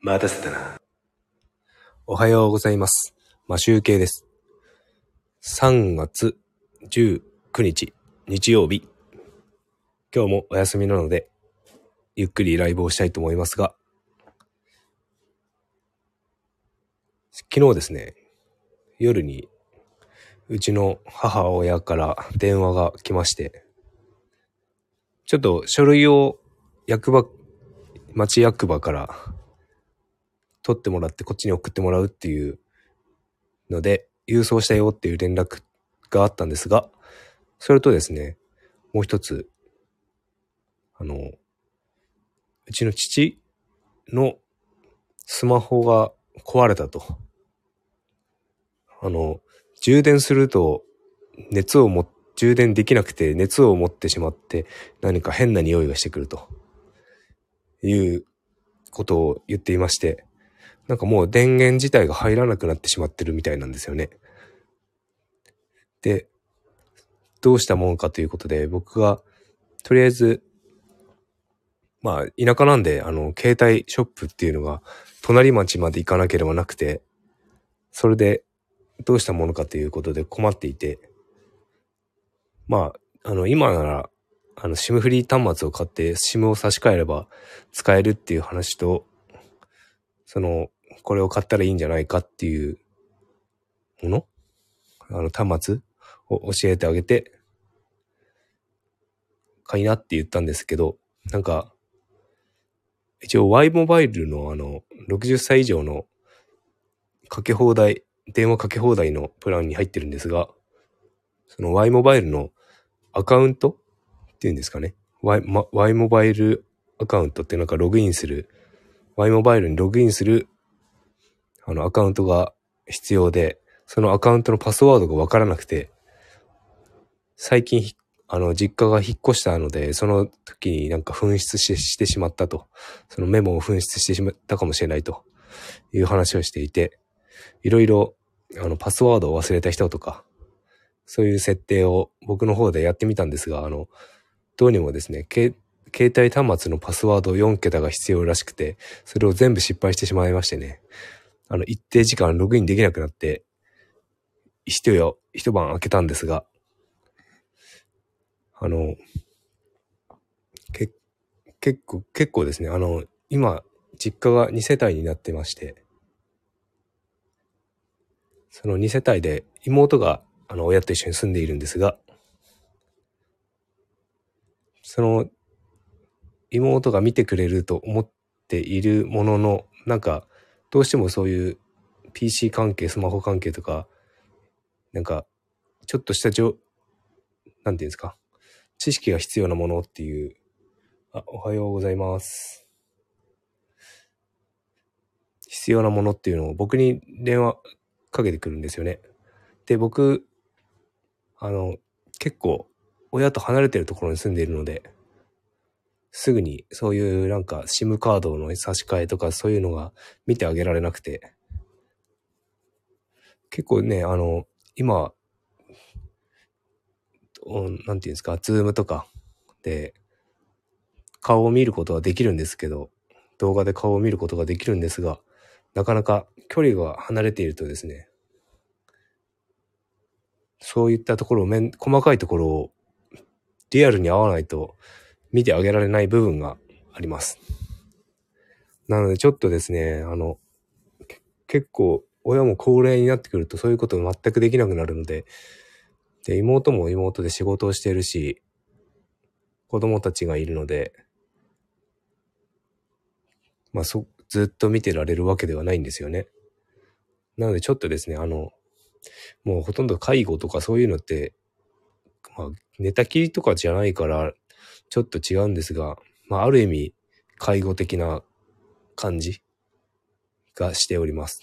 待たせたな。おはようございます。マシュウケイです。3月19日、日曜日。今日もお休みなので、ゆっくりライブをしたいと思いますが、昨日ですね、夜に、うちの母親から電話が来まして、ちょっと書類を役場、町役場から取ってもらってこっちに送ってもらうっていうので、郵送したよっていう連絡があったんですが、それとですね、もう一つ、あの、うちの父のスマホが壊れたと。あの、充電すると熱をも、充電できなくて熱を持ってしまって何か変な匂いがしてくるということを言っていまして、なんかもう電源自体が入らなくなってしまってるみたいなんですよね。で、どうしたもんかということで、僕が、とりあえず、まあ、田舎なんで、あの、携帯ショップっていうのが、隣町まで行かなければなくて、それで、どうしたものかということで困っていて、まあ、あの、今なら、あの、SIM フリー端末を買って SIM を差し替えれば使えるっていう話と、その、これを買ったらいいんじゃないかっていうもの？あの、端末？を教えてあげて、買いなって言ったんですけど、なんか、一応 Y モバイルのあの、60歳以上のかけ放題、電話かけ放題のプランに入ってるんですが、その Y モバイルのアカウントっていうんですかね？Y, ま y モバイルアカウントってなんかログインする、Y モバイルにログインするあのアカウントが必要で、そのアカウントのパスワードがわからなくて、最近、あの、実家が引っ越したので、その時になんか紛失してしまったと。そのメモを紛失してしまったかもしれないという話をしていて、いろいろ、あの、パスワードを忘れた人とか、そういう設定を僕の方でやってみたんですが、あの、どうにもですね、携帯端末のパスワード4桁が必要らしくて、それを全部失敗してしまいましてね、あの、一定時間ログインできなくなって、一夜、一晩明けたんですが、あの、け、結構、結構ですね、あの、今、実家が2世帯になってまして、その2世帯で妹が、あの、親と一緒に住んでいるんですが、その、妹が見てくれると思っているものの、なんか、どうしてもそういう PC 関係、スマホ関係とか、なんか、ちょっとしたじょ、なんていうんですか、知識が必要なものっていう、あ、おはようございます。必要なものっていうのを僕に電話かけてくるんですよね。で、僕、あの、結構、親と離れてるところに住んでいるので、すぐにそういうなんか SIM カードの差し替えとかそういうのが見てあげられなくて、結構ね、あの、今、なんていうんですか、ズームとかで顔を見ることはできるんですけど、動画で顔を見ることができるんですが、なかなか距離が離れているとですね、そういったところ、細かいところをリアルに合わないと見てあげられない部分があります。なのでちょっとですね、あの、結構親も高齢になってくるとそういうこと全くできなくなるので、で、妹も妹で仕事をしているし、子供たちがいるので、まあそ、ずっと見てられるわけではないんですよね。なのでちょっとですね、あの、もうほとんど介護とかそういうのって、まあ、寝たきりとかじゃないから、ちょっと違うんですが、まあ、ある意味、介護的な感じがしております。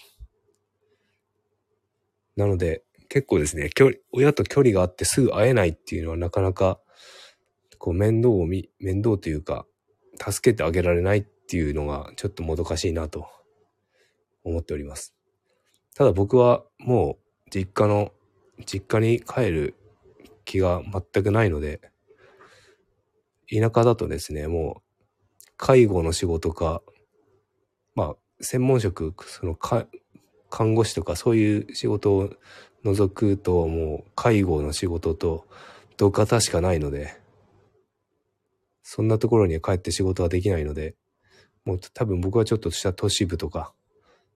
なので、結構ですね、距離、親と距離があってすぐ会えないっていうのはなかなか、こう面倒を見、面倒というか、助けてあげられないっていうのがちょっともどかしいなと思っております。ただ僕はもう実家の、実家に帰る気が全くないので、田舎だとですね、もう介護の仕事か、まあ専門職、そのか、看護師とかそういう仕事を除くと、もう介護の仕事と土方しかないので、そんなところに帰って仕事はできないので、もう多分僕はちょっとした都市部とか、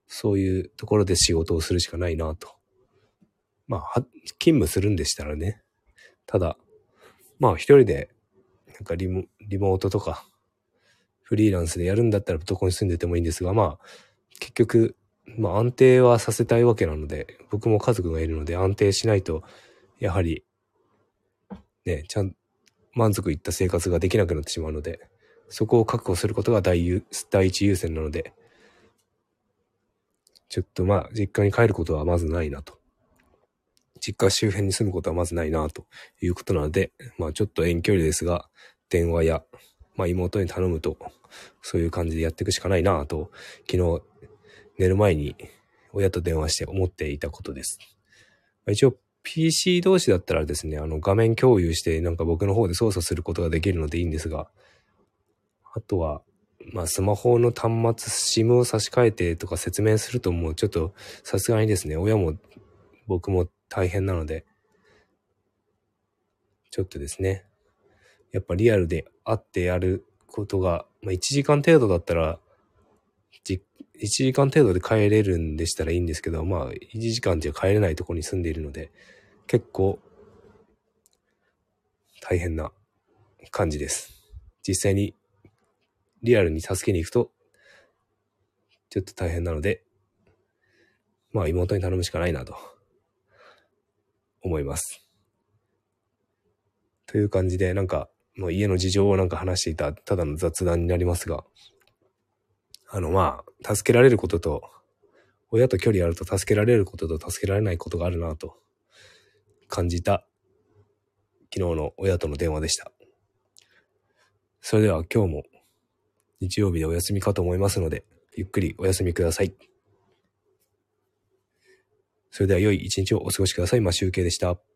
そういうところで仕事をするしかないなと。まあ、勤務するんでしたらね。ただ、まあ一人で、なんかリモリモートとか、フリーランスでやるんだったらどこに住んでてもいいんですが、まあ、結局、まあ安定はさせたいわけなので、僕も家族がいるので安定しないと、やはり、ね、ちゃん、満足いった生活ができなくなってしまうので、そこを確保することが第第一優先なので、ちょっとまあ、実家に帰ることはまずないなと。実家周辺に住むことはまずないなということなので、まあちょっと遠距離ですが、電話や、まあ妹に頼むと、そういう感じでやっていくしかないなと、昨日寝る前に親と電話して思っていたことです。一応 PC 同士だったらですね、あの画面共有してなんか僕の方で操作することができるのでいいんですが、あとは、まあスマホの端末、SIM を差し替えてとか説明するともうちょっとさすがにですね、親も僕も大変なので、ちょっとですね、やっぱリアルで会ってやることが、まあ1時間程度だったら、1時間程度で帰れるんでしたらいいんですけど、まあ1時間じゃ帰れないとこに住んでいるので、結構大変な感じです。実際にリアルに助けに行くと、ちょっと大変なので、まあ妹に頼むしかないなと、思います。という感じで、なんか、もう家の事情をなんか話していた、ただの雑談になりますが、あのまあ、助けられることと、親と距離あると助けられることと助けられないことがあるなと感じた昨日の親との電話でした。それでは今日も日曜日でお休みかと思いますので、ゆっくりお休みください。それでは良い一日をお過ごしください。マシュウケイでした。